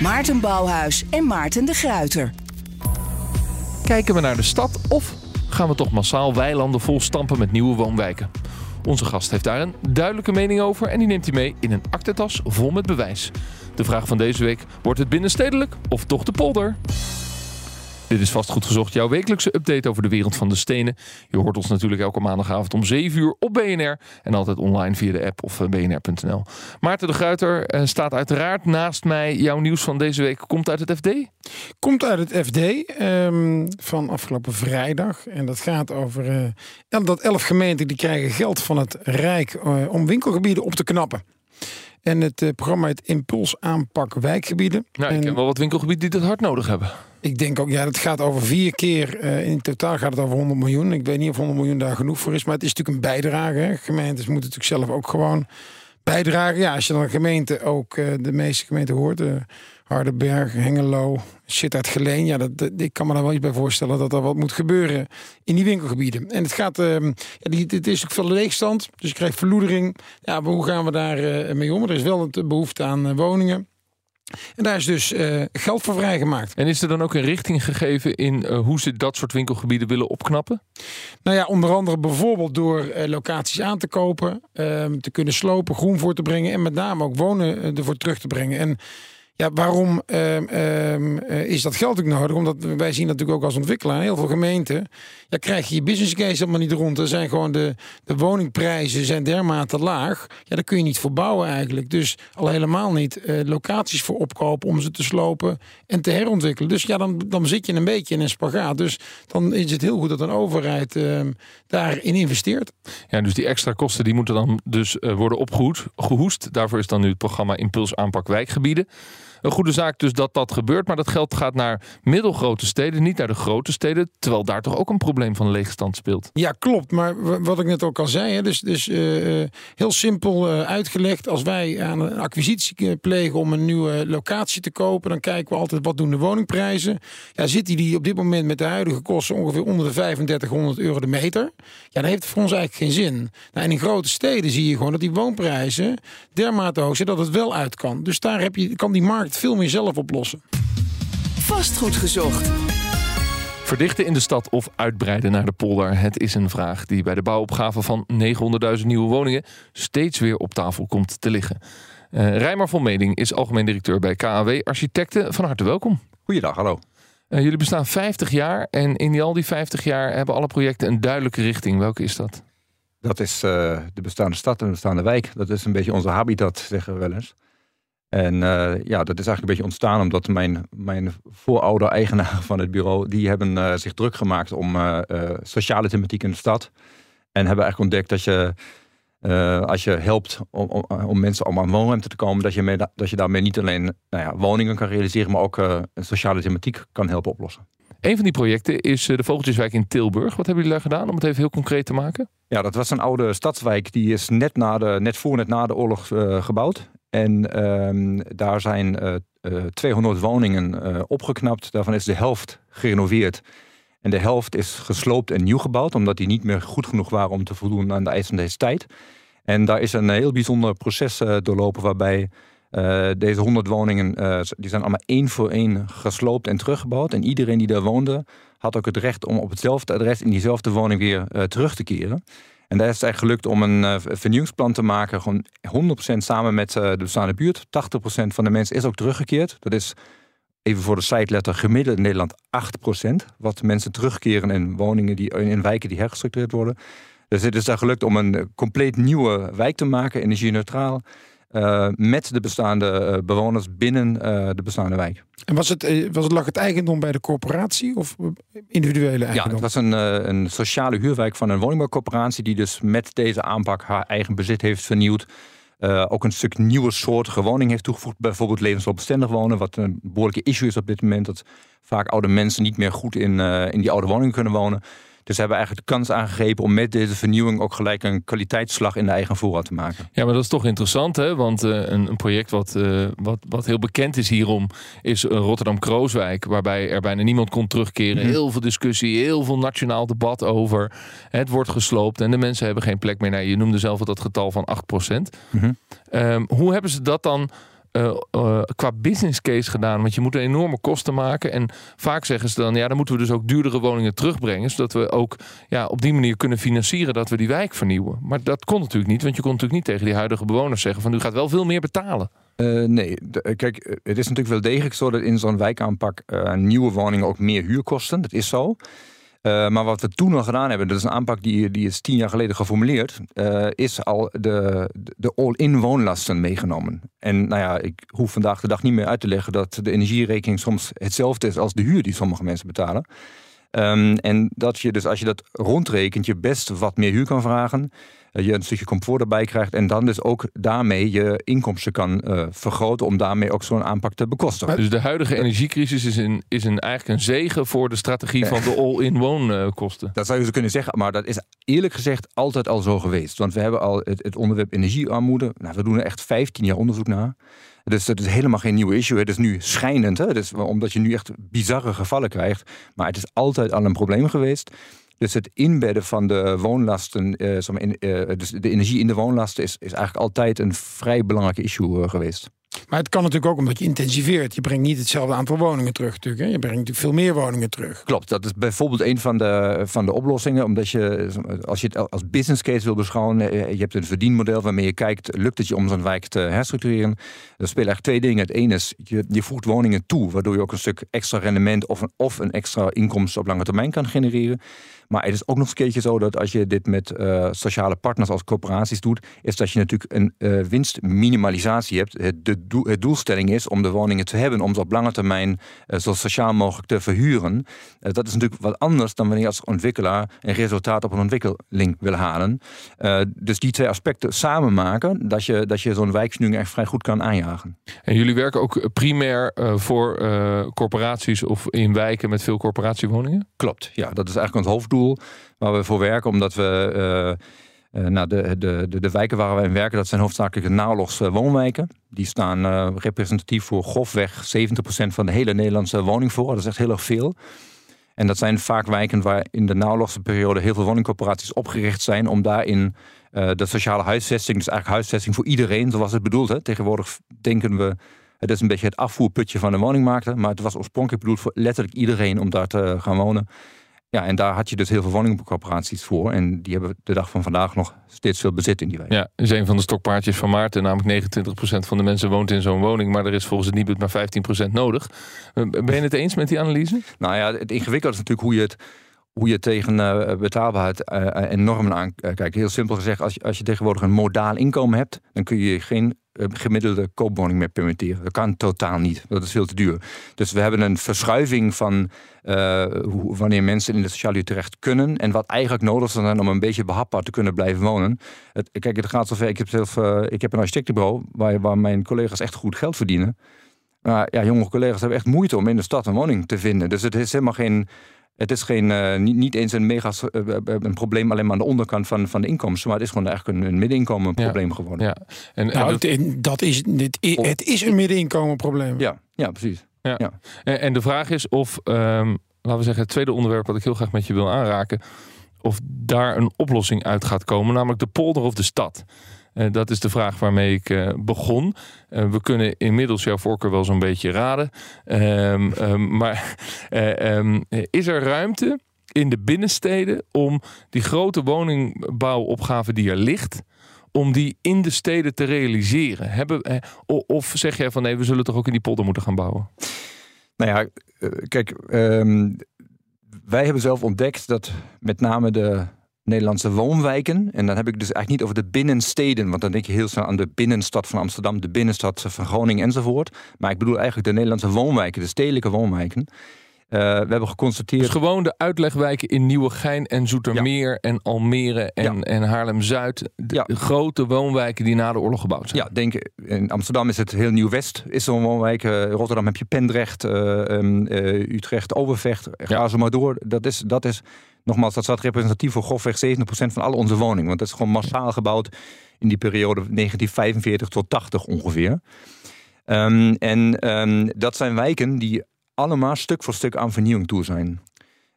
Maarten Bouwhuis en Maarten de Gruiter. Kijken we naar de stad of gaan we toch massaal weilanden vol stampen met nieuwe woonwijken? Onze gast heeft daar een duidelijke mening over en die neemt hij mee in een aktentas vol met bewijs. De vraag van deze week: wordt het binnenstedelijk of toch de polder? Dit is vast goed gezocht, jouw wekelijkse update over de wereld van de stenen. Je hoort ons natuurlijk elke maandagavond om 7 uur op BNR en altijd online via de app of eh, bnr.nl. Maarten de Gruiter eh, staat uiteraard naast mij. Jouw nieuws van deze week komt uit het FD? Komt uit het FD ehm, van afgelopen vrijdag. En dat gaat over uh, dat elf gemeenten die krijgen geld van het Rijk om winkelgebieden op te knappen. En het programma het Impuls aanpak wijkgebieden. Nou, ik ken wel wat winkelgebieden die dat hard nodig hebben. Ik denk ook, ja, het gaat over vier keer. Uh, in totaal gaat het over 100 miljoen. Ik weet niet of 100 miljoen daar genoeg voor is. Maar het is natuurlijk een bijdrage. Hè. Gemeentes moeten natuurlijk zelf ook gewoon bijdragen. Ja, als je dan een gemeente ook, uh, de meeste gemeenten hoort. Uh, Hardenberg, Hengelo, uit Geleen. Ja, dat, ik kan me daar wel iets bij voorstellen dat er wat moet gebeuren in die winkelgebieden. En het gaat, uh, ja, die, het is ook veel leegstand. Dus je krijgt verloedering. Ja, hoe gaan we daar mee om? Er is wel een behoefte aan woningen. En daar is dus uh, geld voor vrijgemaakt. En is er dan ook een richting gegeven in uh, hoe ze dat soort winkelgebieden willen opknappen? Nou ja, onder andere bijvoorbeeld door uh, locaties aan te kopen, ehm, te kunnen slopen, groen voor te brengen en met name ook wonen ervoor terug te brengen. En ja, waarom um, um, is dat geld ook nodig? Omdat wij zien natuurlijk ook als ontwikkelaar heel veel gemeenten. Ja, krijg je je business case helemaal niet rond. Er zijn gewoon de, de woningprijzen zijn dermate laag. Ja, daar kun je niet voor bouwen eigenlijk. Dus al helemaal niet uh, locaties voor opkopen om ze te slopen en te herontwikkelen. Dus ja, dan, dan zit je een beetje in een spagaat. Dus dan is het heel goed dat een overheid uh, daarin investeert. Ja, dus die extra kosten die moeten dan dus uh, worden opgehoest. Daarvoor is dan nu het programma Impuls Aanpak Wijkgebieden een goede zaak dus dat dat gebeurt. Maar dat geld gaat naar middelgrote steden, niet naar de grote steden. Terwijl daar toch ook een probleem van leegstand speelt. Ja, klopt. Maar wat ik net ook al zei, hè, dus, dus uh, heel simpel uh, uitgelegd. Als wij aan een acquisitie plegen om een nieuwe locatie te kopen, dan kijken we altijd wat doen de woningprijzen. Ja, zitten die op dit moment met de huidige kosten ongeveer onder de 3500 euro de meter? Ja, dan heeft voor ons eigenlijk geen zin. Nou, en in grote steden zie je gewoon dat die woonprijzen dermate hoog zijn dat het wel uit kan. Dus daar heb je, kan die markt veel meer zelf oplossen. Vastgoed gezocht. Verdichten in de stad of uitbreiden naar de polder? Het is een vraag die bij de bouwopgave van 900.000 nieuwe woningen steeds weer op tafel komt te liggen. Uh, Rijmar van Meding is algemeen directeur bij KAW Architecten. Van harte welkom. Goeiedag, hallo. Uh, jullie bestaan 50 jaar en in die, al die 50 jaar hebben alle projecten een duidelijke richting. Welke is dat? Dat is uh, de bestaande stad en de bestaande wijk. Dat is een beetje onze habitat, zeggen we wel eens. En uh, ja, dat is eigenlijk een beetje ontstaan omdat mijn, mijn voorouder-eigenaar van het bureau, die hebben uh, zich druk gemaakt om uh, sociale thematiek in de stad. En hebben eigenlijk ontdekt dat je, als je helpt om, om, om, mensen om aan woonruimte te komen, dat je, mee, dat je daarmee niet alleen nou ja, woningen kan realiseren, maar ook een sociale thematiek kan helpen oplossen. Een van die projecten is de Vogeltjeswijk in Tilburg. Wat hebben jullie daar gedaan om het even heel concreet te maken? Ja, dat was een oude stadswijk. Die is net, na de, net voor, net na de oorlog uh, gebouwd. En um, daar zijn uh, uh, 200 woningen uh, opgeknapt. Daarvan is de helft gerenoveerd. En de helft is gesloopt en nieuw gebouwd, omdat die niet meer goed genoeg waren om te voldoen aan de eisen deze tijd. En daar is een heel bijzonder proces doorlopen waarbij deze 100 woningen, die zijn allemaal één voor één gesloopt en teruggebouwd. En iedereen die daar woonde, had ook het recht om op hetzelfde adres in diezelfde woning weer terug te keren. En daar is het eigenlijk gelukt om een uh, vernieuwingsplan te maken. Gewoon 100% samen met uh, de bestaande buurt. 80% van de mensen is ook teruggekeerd. Dat is even voor de site gemiddeld in Nederland 8%. Wat mensen terugkeren in woningen die in wijken die hergestructureerd worden. Dus het is daar gelukt om een compleet nieuwe wijk te maken, energie-neutraal. Uh, met de bestaande uh, bewoners binnen uh, de bestaande wijk. En was het, was het, lag het eigendom bij de corporatie of individuele eigendom? Ja, het was een, een sociale huurwijk van een woningbouwcorporatie... die dus met deze aanpak haar eigen bezit heeft vernieuwd. Uh, ook een stuk nieuwe soortige woning heeft toegevoegd. Bijvoorbeeld levensloopbestendig wonen, wat een behoorlijke issue is op dit moment. Dat vaak oude mensen niet meer goed in, uh, in die oude woningen kunnen wonen. Dus ze hebben eigenlijk de kans aangegrepen om met deze vernieuwing ook gelijk een kwaliteitsslag in de eigen voorraad te maken. Ja, maar dat is toch interessant, hè? Want uh, een, een, project wat, uh, wat, wat heel bekend is hierom is Rotterdam-Krooswijk, waarbij er bijna niemand kon terugkeren. Mm -hmm. Heel veel discussie, heel veel nationaal debat over. Het wordt gesloopt en de mensen hebben geen plek meer. Nou, je noemde zelf dat getal van 8%. Mm -hmm. um, hoe hebben ze dat dan uh, uh, qua business case gedaan. Want je moet een enorme kosten maken. En vaak zeggen ze dan, ja, dan moeten we dus ook duurdere woningen terugbrengen. Zodat we ook ja, op die manier kunnen financieren dat we die wijk vernieuwen. Maar dat kon natuurlijk niet. Want je kon natuurlijk niet tegen die huidige bewoners zeggen van u gaat wel veel meer betalen. Uh, nee, kijk, het is natuurlijk wel degelijk zo dat in zo'n wijkaanpak nieuwe woningen ook meer huur kosten. Dat is zo. Uh, maar wat we toen al gedaan hebben, dat is een aanpak die, die is tien jaar geleden geformuleerd, uh, is al de, de all-in woonlasten meegenomen. En nou ja, ik hoef vandaag de dag niet meer uit te leggen dat de energierekening soms hetzelfde is als de huur die sommige mensen betalen. Um, en dat je dus als je dat rondrekent, je best wat meer huur kan vragen. Uh, je een stukje comfort erbij krijgt. En dan dus ook daarmee je inkomsten kan uh, vergroten. Om daarmee ook zo'n aanpak te bekostigen. Dus de huidige energiecrisis is, een, is een, eigenlijk een zegen voor de strategie van de all-in woonkosten. Dat zou je zo kunnen zeggen. Maar dat is eerlijk gezegd altijd al zo geweest. Want we hebben al het, het onderwerp energiearmoede. Nou, we doen er echt 15 jaar onderzoek naar. Dus dat is helemaal geen nieuwe issue. Het is nu schijnend, hè? Dus, omdat je nu echt bizarre gevallen krijgt. Maar het is altijd al een probleem geweest. Dus het inbedden van de woonlasten, in, uh, dus de energie in de woonlasten, is, is eigenlijk altijd een vrij belangrijk issue uh, geweest. Maar het kan natuurlijk ook omdat je intensiveert. Je brengt niet hetzelfde aantal woningen terug. Natuurlijk, hè? Je brengt natuurlijk veel meer woningen terug. Klopt, dat is bijvoorbeeld een van de, van de oplossingen. Omdat je, als je het als business case wil beschouwen, je hebt een verdienmodel waarmee je kijkt, lukt het je om zo'n wijk te herstructureren? Er spelen eigenlijk twee dingen. Het ene is, je, je voegt woningen toe, waardoor je ook een stuk extra rendement of een, of een extra inkomsten op lange termijn kan genereren. Maar het is ook nog eens een keertje zo dat als je dit met uh, sociale partners als corporaties doet, is dat je natuurlijk een uh, winstminimalisatie hebt. Het, de doel, het doelstelling is om de woningen te hebben, om ze op lange termijn uh, zo sociaal mogelijk te verhuren. dat is natuurlijk wat anders dan wanneer je als ontwikkelaar een resultaat op een ontwikkeling wil halen. dus die twee aspecten samen maken, dat je, dat je zo'n wijkvernieuwing echt vrij goed kan aanjagen. En jullie werken ook primair voor corporaties of in wijken met veel corporatiewoningen? Klopt, ja, dat is eigenlijk ons hoofddoel waar we voor werken, omdat we. Uh, uh, nou, de, de, de, de, wijken waar wij in werken, dat zijn hoofdzakelijk naoorlogs woonwijken. Die staan uh, representatief voor grofweg 70% van de hele Nederlandse woningvoorraad. Dat is echt heel erg veel. En dat zijn vaak wijken waar in de naoorlogse periode heel veel woningcorporaties opgericht zijn om daarin de sociale huisvesting, dus eigenlijk huisvesting voor iedereen, zoals het bedoeld. Hè. Tegenwoordig denken we het is een beetje het afvoerputje van de woningmarkt. Maar het was oorspronkelijk bedoeld voor letterlijk iedereen om daar te gaan wonen. Ja, en daar had je dus heel veel woningcorporaties voor. En die hebben de dag van vandaag nog steeds veel bezit in die wijk. Ja, is een van de stokpaardjes van Maarten. Namelijk 29% van de mensen woont in zo'n woning. Maar er is volgens het Nibud maar 15% nodig. Ben je het eens met die analyse? Nou ja, het ingewikkelde is natuurlijk hoe je het hoe je tegen uh, betaalbaarheid uh, en normen aankijkt. Heel simpel gezegd, als je, als je tegenwoordig een modaal inkomen hebt, dan kun je geen gemiddelde koopwoning meer permitteren. Dat kan totaal niet. Dat is veel te duur. Dus we hebben een verschuiving van hoe, wanneer mensen in de sociale terecht kunnen en wat eigenlijk nodig zou zijn om een beetje behapbaar te kunnen blijven wonen. Kijk, het gaat zover. Ik heb zelf ik heb een architectenbureau waar, waar mijn collega's echt goed geld verdienen. Maar ja, jonge collega's hebben echt moeite om in de stad een woning te vinden. Dus het is helemaal geen het is geen, uh, niet, niet, eens een mega uh, een probleem alleen maar aan de onderkant van, van de inkomsten, maar het is gewoon eigenlijk een, een middeninkomenprobleem ja. geworden. Ja. En, nou, en dat, is, dit, het is een middeninkomenprobleem. Ja, ja precies. Ja. ja. En, en, de vraag is of, um, laten we zeggen, het tweede onderwerp wat ik heel graag met je wil aanraken, of daar een oplossing uit gaat komen, namelijk de polder of de stad. Uh, dat is de vraag waarmee ik uh, begon. Uh, we kunnen inmiddels jouw voorkeur wel zo'n beetje raden. Um, um, maar um, is er ruimte in de binnensteden om die grote woningbouwopgave die er ligt, om die in de steden te realiseren? Hebben, of zeg jij van nee, we zullen toch ook in die polder moeten gaan bouwen? Nou ja, kijk, wij hebben zelf ontdekt dat met name de Nederlandse woonwijken. En dan heb ik dus eigenlijk niet over de binnensteden, want dan denk je heel snel aan de binnenstad van Amsterdam, de binnenstad van Groningen enzovoort. Maar ik bedoel eigenlijk de Nederlandse woonwijken, de stedelijke woonwijken. we hebben geconstateerd. Dus gewoon de uitlegwijken in Nieuwegein en Zoetermeer en Almere en, en Haarlem-Zuid. De, grote woonwijken die na de oorlog gebouwd zijn. Ja, denk in Amsterdam is het heel Nieuw-West, is zo'n woonwijk. Rotterdam heb je Pendrecht, um, Utrecht, Overvecht. Ga zo maar door. Dat is, dat is nogmaals, dat staat representatief voor grofweg 70% van al onze woningen. Want dat is gewoon massaal gebouwd in die periode 1945 tot 80 ongeveer. Um, en um, dat zijn wijken die allemaal stuk voor stuk aan vernieuwing toe zijn.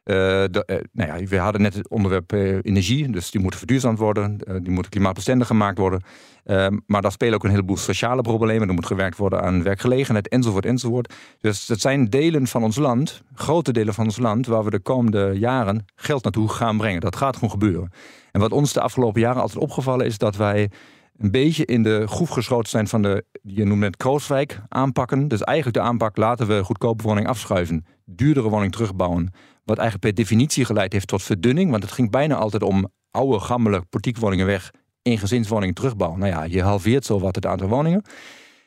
De, uh, nou ja, we hadden net het onderwerp uh, energie, dus die moeten verduurzaamd worden, die moeten klimaatbestendig gemaakt worden. Ehm, maar daar spelen ook een heleboel sociale problemen. Er moet gewerkt worden aan werkgelegenheid, enzovoort, enzovoort. Dus dat zijn delen van ons land, grote delen van ons land, waar we de komende jaren geld naartoe gaan brengen. Dat gaat gewoon gebeuren. En wat ons de afgelopen jaren altijd opgevallen is dat wij een beetje in de groef geschoten zijn van de, je noemt het Krooswijk aanpakken. Dus eigenlijk de aanpak laten we goedkope woning afschuiven, duurdere woning terugbouwen. Wat eigenlijk per definitie geleid heeft tot verdunning, want het ging bijna altijd om oude, gammele portiekwoningen weg in gezinswoningen terugbouwen. Nou ja, je halveert zo wat het aantal woningen.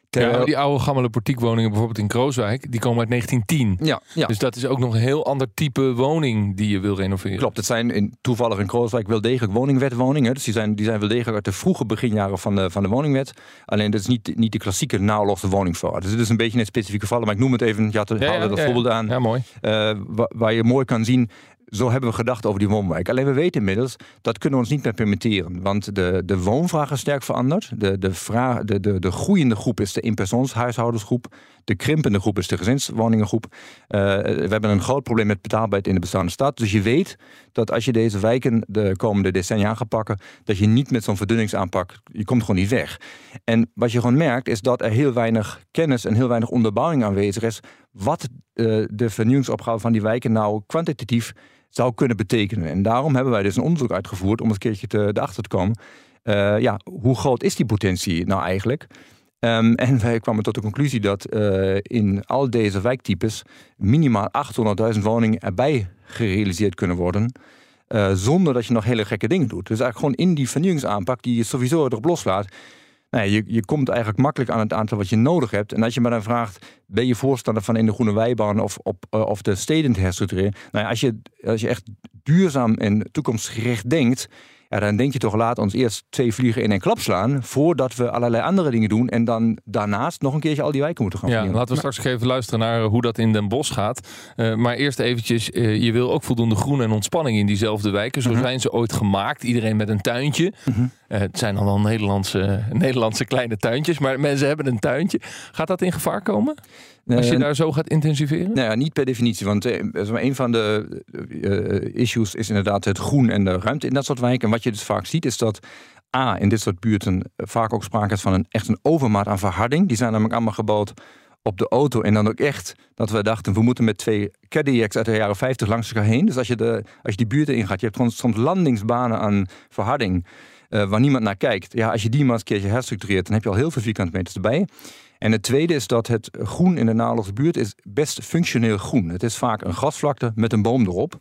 Ja, die oude gammele portiekwoningen bijvoorbeeld in Krooswijk, die komen uit 1910. Ja, ja. Dus dat is ook nog een heel ander type woning die je wil renoveren. Klopt, het zijn in, toevallig in Krooswijk wel degelijk woningwetwoningen. Dus die zijn, die zijn wel degelijk uit de vroege beginjaren van de, van de woningwet. Alleen dat is niet, niet de klassieke nauwlosse woningvoor. Dus het is een beetje een specifieke vallen, maar ik noem het even, je had er ja, dat voorbeeld aan. Ja, mooi. Uh, waar je mooi kan zien zo hebben we gedacht over die woonwijk. Alleen we weten inmiddels, dat kunnen we ons niet meer permitteren. Want de, de woonvraag is sterk veranderd. De, de, vraag, de, de, de groeiende groep is de eenpersoonshuishoudersgroep. De krimpende groep is de gezinswoningengroep. Uh, we hebben een groot probleem met betaalbaarheid in de bestaande stad. Dus je weet dat als je deze wijken de komende decennia gaat pakken... dat je niet met zo'n verdunningsaanpak, je komt gewoon niet weg. En wat je gewoon merkt, is dat er heel weinig kennis en heel weinig onderbouwing aanwezig is... wat uh, de vernieuwingsopgave van die wijken nou kwantitatief zou kunnen betekenen. En daarom hebben wij dus een onderzoek uitgevoerd om een keertje te, erachter te komen. Uh, ja, hoe groot is die potentie nou eigenlijk? Um, en wij kwamen tot de conclusie dat uh, in al deze wijktypes minimaal 800.000 woningen erbij gerealiseerd kunnen worden. Uh, zonder dat je nog hele gekke dingen doet. Dus eigenlijk gewoon in die vernieuwingsaanpak die je sowieso erop loslaat, nou je, je komt eigenlijk makkelijk aan het aantal wat je nodig hebt. En als je me dan vraagt, ben je voorstander van in de groene weibaan of, op, uh, of de steden te herstructureren? Nou als je, als je echt duurzaam en toekomstgericht denkt, ja, dan denk je toch, laat ons eerst twee vliegen in één klap slaan. Voordat we allerlei andere dingen doen. En dan daarnaast nog een keertje al die wijken moeten gaan Ja, laten we straks even luisteren naar hoe dat in Den Bosch gaat. Uh, maar eerst eventjes, uh, je wil ook voldoende groen en ontspanning in diezelfde wijken. Zo uh mhm. -huh. zijn ze ooit gemaakt. Iedereen met een tuintje. -huh. Mhm. het zijn dan wel Nederlandse, Nederlandse kleine tuintjes. Maar mensen hebben een tuintje. Gaat dat in gevaar komen? Als je daar zo gaat intensiveren? Nou ja, niet per definitie. Want uh, een van de uh, issues is inderdaad het groen en de ruimte in dat soort wijken. En wat je dus vaak ziet is dat A, in dit soort buurten vaak ook sprake is van een, echt een overmaat aan verharding. Die zijn namelijk allemaal gebouwd op de auto. En dan ook echt dat we dachten, we moeten met twee Cadillacs uit de jaren 50 langs elkaar heen. Dus als je, de, als je die buurten ingaat, je hebt gewoon soms landingsbanen aan verharding. Uh, waar niemand naar kijkt. Ja, als je die maar eens een keertje herstructureert, dan heb je al heel veel vierkante meters erbij. En het tweede is dat het groen in de naoorlogsbuurt is best functioneel groen. Het is vaak een grasvlakte met een boom erop.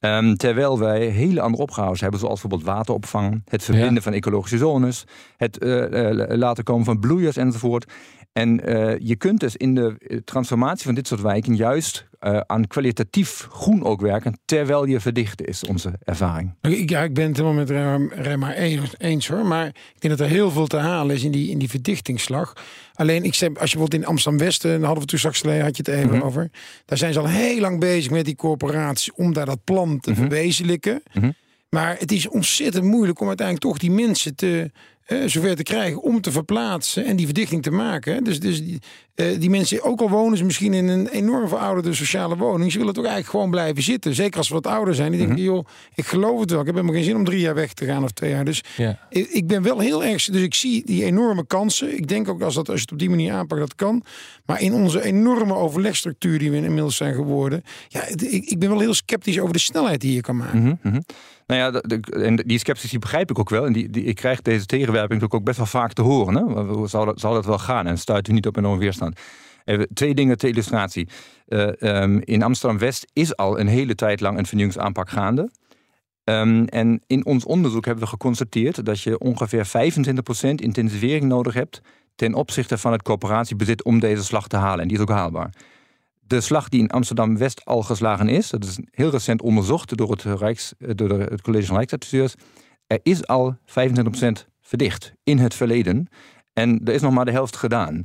Um, terwijl wij hele andere opgaves hebben, zoals bijvoorbeeld wateropvang, het verbinden ja. van ecologische zones, het uh, uh, laten komen van bloeiers enzovoort. En uh, je kunt dus in de transformatie van dit soort wijken juist uh, aan kwalitatief groen ook werken, terwijl je verdicht is, onze ervaring. Ja, ik ben het helemaal met Rema eens hoor, maar ik denk dat er heel veel te halen is in die, in die verdichtingsslag. Alleen, ik zeg, als je bijvoorbeeld in Amsterdam-Westen, daar hadden we toen straks had je het even mm -hmm. over, daar zijn ze al heel lang bezig met die corporaties om daar dat plan te mm -hmm. verwezenlijken. Mm -hmm. Maar het is ontzettend moeilijk om uiteindelijk toch die mensen te, zover te krijgen om te verplaatsen en die verdichting te maken. Dus, dus die, uh, die mensen, ook al wonen ze misschien in een enorm verouderde sociale woning, ze willen toch eigenlijk gewoon blijven zitten. Zeker als ze wat ouder zijn. Die mm -hmm. denken, joh, ik geloof het wel. Ik heb helemaal geen zin om drie jaar weg te gaan of twee jaar. Dus ja. ik, ik, ben wel heel erg. Dus ik zie die enorme kansen. Ik denk ook als, dat, als je het op die manier aanpakt, dat kan. Maar in onze enorme overlegstructuur die we inmiddels zijn geworden, ja, ik, ik ben wel heel sceptisch over de snelheid die je kan maken. Mm -hmm. Nou ja, de, en die sceptici begrijp ik ook wel. En die, die, ik krijg deze tegenwerping natuurlijk ook best wel vaak te horen. Hè? Zou dat, dat wel gaan? En stuit u niet op enorm weerstand. Even twee dingen ter illustratie. Uh, um, in Amsterdam-West is al een hele tijd lang een vernieuwingsaanpak gaande. Um, en in ons onderzoek hebben we geconstateerd dat je ongeveer 25% intensivering nodig hebt ten opzichte van het corporatiebezit om deze slag te halen. En die is ook haalbaar. De slag die in Amsterdam-West al geslagen is, dat is heel recent onderzocht door het, Rijks, door het College van Rijksadviseurs, er is al 25% verdicht in het verleden. En er is nog maar de helft gedaan.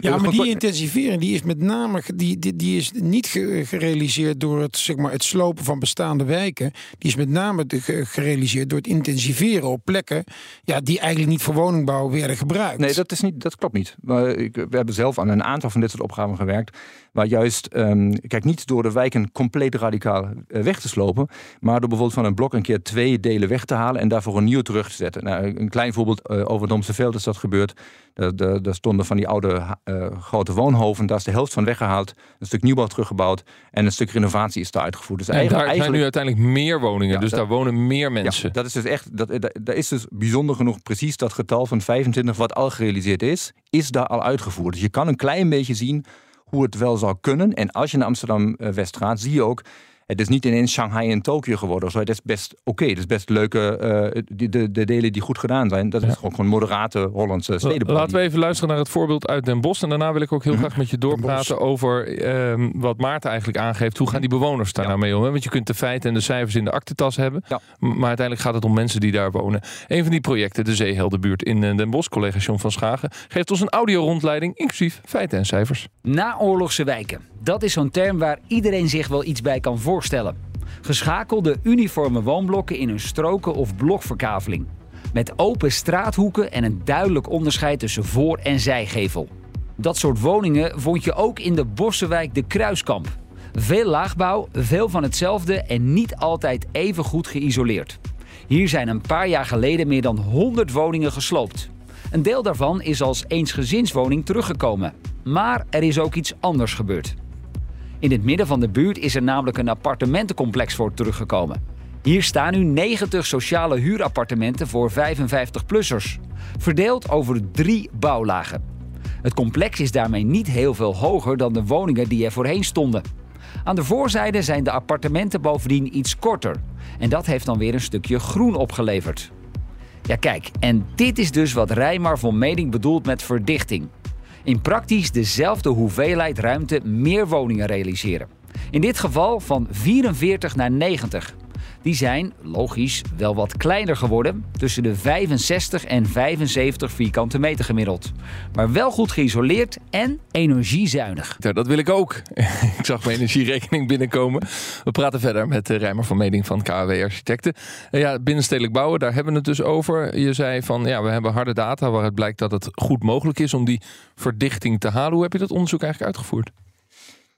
Ja, maar die intensivering die is met name die, die, die is niet gerealiseerd door het, zeg maar, het slopen van bestaande wijken. Die is met name gerealiseerd door het intensiveren op plekken ja, die eigenlijk niet voor woningbouw werden gebruikt. Nee, dat, is niet, dat klopt niet. Ik, we hebben zelf aan een aantal van dit soort opgaven gewerkt. Maar juist, um, kijk, niet door de wijken compleet radicaal eh, weg te slopen. Maar door bijvoorbeeld van een blok een keer twee delen weg te halen en daarvoor een nieuw terug te zetten. Nou, een klein voorbeeld uh, over Domse Veld is dat gebeurd. Daar stonden van die oude uh, grote woonhoven. Daar is de helft van weggehaald. Een stuk nieuwbouw teruggebouwd. En een stuk renovatie is daar uitgevoerd. Dus eigenlijk, daar zijn nu uiteindelijk meer woningen. dus daar wonen meer mensen. Ja, dat is dus echt. Dat, dat, dat, is dus bijzonder genoeg precies dat getal van 25 wat al gerealiseerd is. Is daar al uitgevoerd. Dus je kan een klein beetje zien hoe het wel zou kunnen. En als je naar Amsterdam-West eh, gaat, zie je ook het is niet ineens Shanghai en Tokio geworden. Zo. Het is best oké. Het is best leuke. Uh, de, de, delen die goed gedaan zijn. Dat is gewoon, gewoon moderate Hollandse steden. Laten we even luisteren naar het voorbeeld uit Den Bosch. En daarna wil ik ook heel mhm. graag met je doorpraten over ehm, wat Maarten eigenlijk aangeeft. Hoe gaan die bewoners daar nou mee om? Hè? Want je kunt de feiten en de cijfers in de aktentas hebben. Maar uiteindelijk gaat het om mensen die daar wonen. Een van die projecten, de Zeeheldenbuurt in eh, Den Bosch, collega John van Schagen, geeft ons een audio-rondleiding, inclusief feiten en cijfers. Naoorlogse wijken. Dat is zo'n term waar iedereen zich wel iets bij kan voorstellen. Geschakelde uniforme woonblokken in een stroken- of blokverkaveling. Met open straathoeken en een duidelijk onderscheid tussen voor- en zijgevel. Dat soort woningen vond je ook in de Bossenwijk de Kruiskamp. Veel laagbouw, veel van hetzelfde en niet altijd even goed geïsoleerd. Hier zijn een paar jaar geleden meer dan 100 woningen gesloopt. Een deel daarvan is als eensgezinswoning teruggekomen. Maar er is ook iets anders gebeurd. In het midden van de buurt is er namelijk een appartementencomplex voor teruggekomen. Hier staan nu 90 sociale huurappartementen voor 55-plussers, verdeeld over drie bouwlagen. Het complex is daarmee niet heel veel hoger dan de woningen die er voorheen stonden. Aan de voorzijde zijn de appartementen bovendien iets korter. En dat heeft dan weer een stukje groen opgeleverd. Ja, kijk, en dit is dus wat Rijmar van Meding bedoelt met verdichting in praktisch dezelfde hoeveelheid ruimte meer woningen realiseren. In dit geval van 44 naar 90. Die zijn, logisch, wel wat kleiner geworden, tussen de 65 en 75 vierkante meter gemiddeld. Maar wel goed geïsoleerd en energiezuinig. Dat wil ik ook. ik zag mijn energierekening binnenkomen. We praten verder met eh, Rijmer van Meding van KW Architecten. Uh, ja, binnenstedelijk bouwen, daar hebben we het dus over. Je zei van, ja, we hebben harde data waaruit blijkt dat het goed mogelijk is om die verdichting te halen. Hoe heb je dat onderzoek eigenlijk uitgevoerd?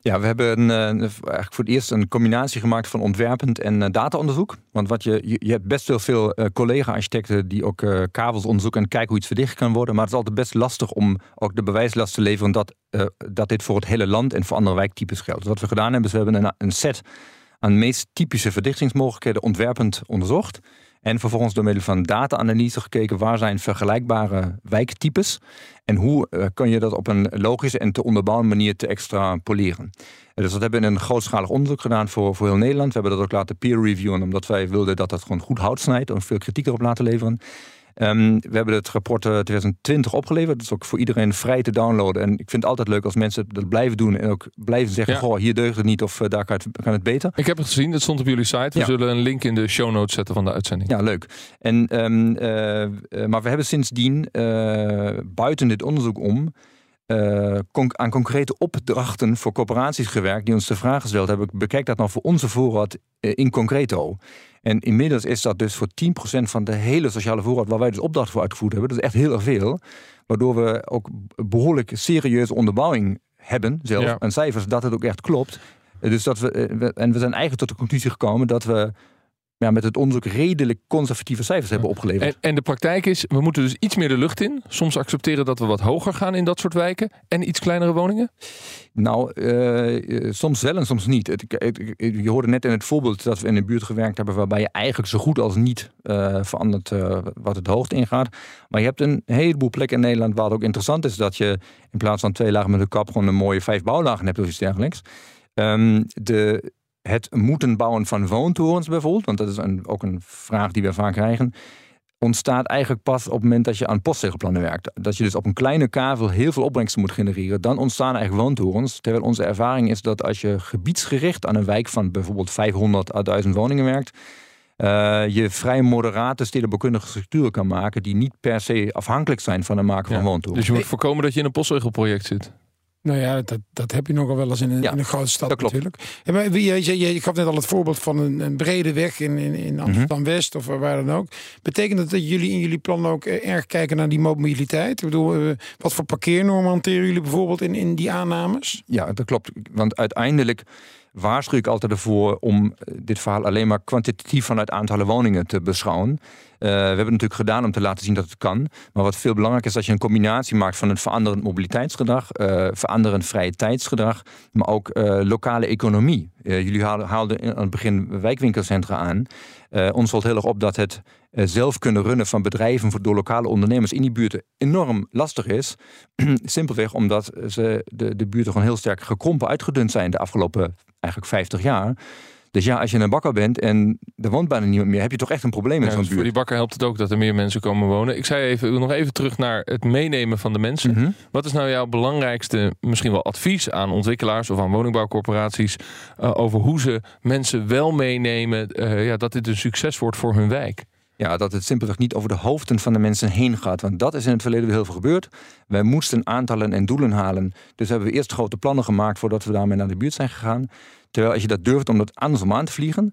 Ja, we hebben een, eh, eigenlijk voor het eerst een combinatie gemaakt van ontwerpend en uh, dataonderzoek. Want wat je, je, hebt best wel veel uh, collega-architecten die ook kabels onderzoeken en kijken hoe iets verdicht kan worden. Maar het is altijd best lastig om ook de bewijslast te leveren dat, dat dit voor het hele land en voor andere wijktypes geldt. Dus wat we gedaan hebben, is we hebben een, een set aan meest typische verdichtingsmogelijkheden ontwerpend onderzocht. En vervolgens door middel van data-analyse gekeken waar zijn vergelijkbare wijktypes en hoe uh, kun je dat op een logische en te onderbouwen manier te extrapoleren. Dus dat hebben we in een grootschalig onderzoek gedaan voor, voor heel Nederland. We hebben dat ook laten peer reviewen, omdat wij wilden dat dat gewoon goed hout snijdt en veel kritiek erop laten leveren. Um, we hebben het rapport 2020 eh, opgeleverd. Dat is ook voor iedereen vrij te downloaden. En ik vind het altijd leuk als mensen dat blijven doen. En ook blijven zeggen, ja. goh, hier deugt het niet of uh, daar kan het, kan het, beter. Ik heb het gezien, dat stond op jullie site. We ja. zullen een link in de show notes zetten van de uitzending. Ja, leuk. En, um, uh, maar we hebben sindsdien buiten dit onderzoek om... Uh, aan concrete opdrachten voor corporaties gewerkt die ons de vraag gesteld hebben: bekijk dat nou voor onze voorraad uh, in concreto. En inmiddels is dat dus voor 10% van de hele sociale voorraad waar wij dus opdrachten voor uitgevoerd hebben. Dat is echt heel erg veel. Waardoor we ook behoorlijk serieuze onderbouwing hebben zelf. Ja. En cijfers dat het ook echt klopt. Dus dat we, eh, en we zijn eigenlijk tot de conclusie gekomen dat we ja, met het onderzoek redelijk conservatieve cijfers hebben opgeleverd. En, en, de praktijk is, we moeten dus iets meer de lucht in. Soms accepteren dat we wat hoger gaan in dat soort wijken. En iets kleinere woningen? Nou, uh, soms wel en soms niet. Het, het, je hoorde net in het voorbeeld dat we in een buurt gewerkt hebben... waarbij je eigenlijk zo goed als niet uh, verandert uh, wat het hoogte ingaat. Maar je hebt een heleboel plekken in Nederland waar het ook interessant is... dat je in plaats van twee lagen met een kap... gewoon een mooie vijf bouwlagen hebt of iets dergelijks. Um, de, het moeten bouwen van woontorens bijvoorbeeld, want dat is een, ook een vraag die we vaak krijgen. ontstaat eigenlijk pas op het moment dat je aan postzegelplannen werkt. Dat je dus op een kleine kavel heel veel opbrengsten moet genereren. Dan ontstaan eigenlijk woontorens. Terwijl onze ervaring is dat als je gebiedsgericht aan een wijk van bijvoorbeeld 500 à 1000 woningen werkt, uh, je vrij moderate stedenbouwkundige structuren kan maken die niet per se afhankelijk zijn van het maken van woontorens. Dus je moet voorkomen dat je in een postzegelproject zit. Nou ja, dat, dat heb je nogal wel eens in een, in een grote stad natuurlijk. Ja, maar je, je, je, gaf net al het voorbeeld van een, een brede weg in, in, in mhm. Amsterdam-West of waar dan ook. Betekent dat dat jullie in jullie plan ook eh, erg kijken naar die mobiliteit? Ik bedoel, eh, wat voor parkeernormen hanteren jullie bijvoorbeeld in, in die aannames? Ja, dat klopt. Want uiteindelijk waarschuw ik altijd ervoor om eh, dit verhaal alleen maar kwantitatief vanuit aantallen woningen te beschouwen. Uh, we hebben het natuurlijk gedaan om te laten zien dat het kan. Maar wat veel belangrijker is dat je een combinatie maakt van een veranderend mobiliteitsgedrag, uh, veranderend vrije tijdsgedrag, maar ook lokale economie. jullie haalden aan het begin wijkwinkelcentra aan. ons valt heel erg op dat het zelf kunnen runnen van bedrijven door lokale ondernemers in die buurten enorm lastig is. Simpelweg omdat ze de, de buurten gewoon heel sterk gekrompen, uitgedund zijn de afgelopen eigenlijk 50 jaar. Dus ja, als je een bakker bent en er woont bijna niemand meer, heb je toch echt een probleem met zo'n dus buurt. Voor die bakker helpt het ook dat er meer mensen komen wonen. Ik zei even, nog even terug naar het meenemen van de mensen. Mhm. Wat is nou jouw belangrijkste, misschien wel advies aan ontwikkelaars of aan woningbouwcorporaties uh, over hoe ze mensen wel meenemen, uh, ja, dat dit een succes wordt voor hun wijk? Ja, dat het simpelweg niet over de hoofden van de mensen heen gaat. Want dat is in het verleden heel veel gebeurd. Wij moesten aantallen en doelen halen. Dus hebben we eerst grote plannen gemaakt voordat we daarmee naar de buurt zijn gegaan. Terwijl als je dat durft om dat andersom aan te vliegen.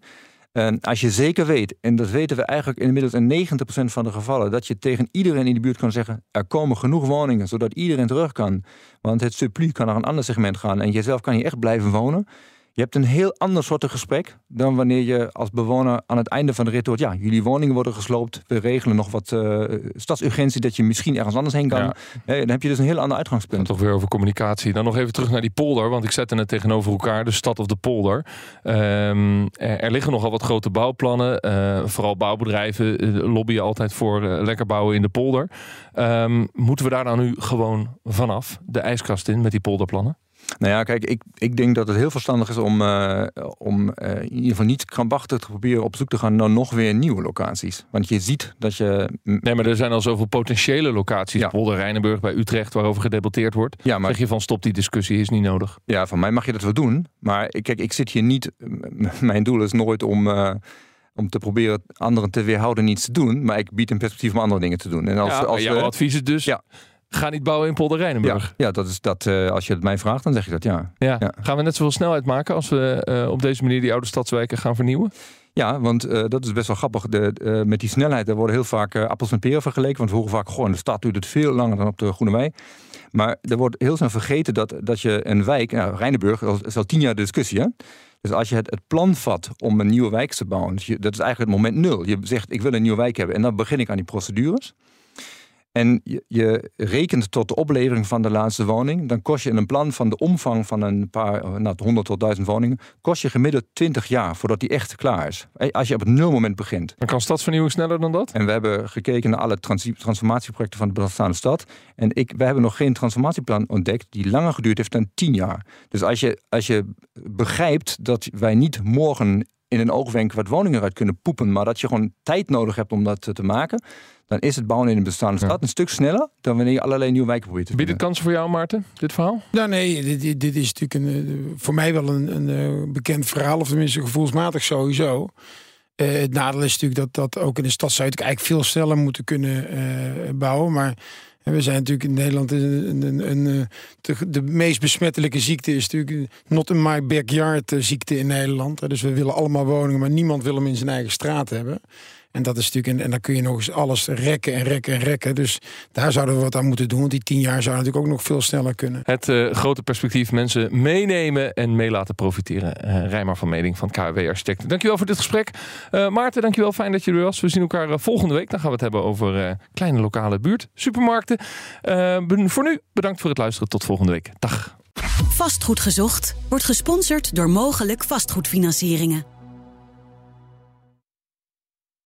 En als je zeker weet, en dat weten we eigenlijk inmiddels in 90% van de gevallen, dat je tegen iedereen in de buurt kan zeggen: er komen genoeg woningen zodat iedereen terug kan. Want het supplie kan naar een ander segment gaan en jezelf kan hier echt blijven wonen. Je hebt een heel ander soort gesprek dan wanneer je als bewoner aan het einde van de rit hoort: ja, jullie woningen worden gesloopt, we regelen nog wat uh, stadsurgentie dat je misschien ergens anders heen kan. dan heb je dus een heel ander uitgangspunt. En toch weer over communicatie. Dan nog even terug naar die polder, want ik zette het tegenover elkaar, de stad of de polder. Um, er, liggen nogal wat grote bouwplannen, uh, vooral bouwbedrijven uh, lobbyen altijd voor lekker bouwen in de polder. Um, moeten we daar dan nu gewoon vanaf, de ijskast in met die polderplannen? Nou ja, kijk, ik, ik denk dat het heel verstandig is om, uh, om uh, in ieder geval niet krampachtig te proberen op zoek te gaan naar nog weer nieuwe locaties. Want je ziet dat je. Nee, maar er zijn al zoveel potentiële locaties. Ja. Polder Rijnenburg bij Utrecht, waarover gedebatteerd wordt. Ja, maar... Zeg je van stop die discussie, is niet nodig. Ja, van mij mag je dat wel doen. Maar kijk, ik zit hier niet. Mijn doel is nooit om. Uh, om te proberen anderen te weerhouden niets te doen. Maar ik bied een perspectief om andere dingen te doen. En als, ja, als jouw advies is dus... Ja. Ga niet bouwen in Polder Rijnenburg. Ja, ja, dat is dat. Uh, als je het mij vraagt, dan zeg ik dat ja. ja. Gaan we net zoveel snelheid maken als we uh, op deze manier die oude stadswijken gaan vernieuwen? Ja, want uh, dat is best wel grappig. De, met die snelheid, daar worden heel vaak appels en peren vergeleken. Want we horen vaak, gewoon de stad duurt het veel langer dan op de Groene Wei. Maar er wordt heel snel vergeten dat, dat je een wijk, nou, Rijnenburg, dat is al tien jaar discussie. Hè? Dus als je het, het plan vat om een nieuwe wijk te bouwen, dus je, dat is eigenlijk het moment nul. Je zegt, ik wil een nieuwe wijk hebben. En dan begin ik aan die procedures. En je, je, rekent tot de oplevering van de laatste woning. Dan kost je in een plan van de omvang van een paar, eh, nou, 100 tot 1000 woningen, kost je gemiddeld 20 jaar voordat die echt klaar is. Eh, als je op het nulmoment begint. Dan kan stadsvernieuwing sneller dan dat? En we hebben gekeken naar alle transformatieprojecten van de bestaande stad. En ik, we hebben nog geen transformatieplan ontdekt die langer geduurd heeft dan 10 jaar. Dus als je, als je begrijpt dat wij niet morgen in een oogwenk wat woningen uit kunnen poepen, maar dat je gewoon tijd nodig hebt om dat te maken dan is het bouwen in een bestaande stad een stuk sneller dan wanneer je allerlei nieuwe wijken probeert te Biedt het kansen voor jou, Maarten, dit verhaal? Nou, nee, dit, dit is natuurlijk een, eh, voor mij wel een, een, eh, bekend verhaal, of tenminste gevoelsmatig sowieso. Uh, het nadeel is natuurlijk dat, dat ook in de stad zou je eigenlijk veel sneller moeten kunnen bouwen. Maar we zijn natuurlijk in Nederland een, een, een, de, de, meest besmettelijke ziekte is natuurlijk not in my backyard ziekte in Nederland. Dus we willen allemaal woningen, maar niemand wil hem in zijn eigen straat hebben. En dat is natuurlijk, en, dan kun je nog eens alles rekken en rekken en rekken. Dus daar zouden we wat aan moeten doen. Want die tien jaar zou natuurlijk ook nog veel sneller kunnen. Het uh, grote perspectief mensen meenemen en mee laten profiteren. Uh, Rijmar van Meding van KW Architecten. Dankjewel voor dit gesprek. Uh, Maarten, dankjewel. Fijn dat je er was. We zien elkaar volgende week. Dan gaan we het hebben over kleine lokale buurt, supermarkten. voor nu, bedankt voor het luisteren. Tot volgende week. Dag. Vastgoed gezocht wordt gesponsord door mogelijk vastgoedfinancieringen.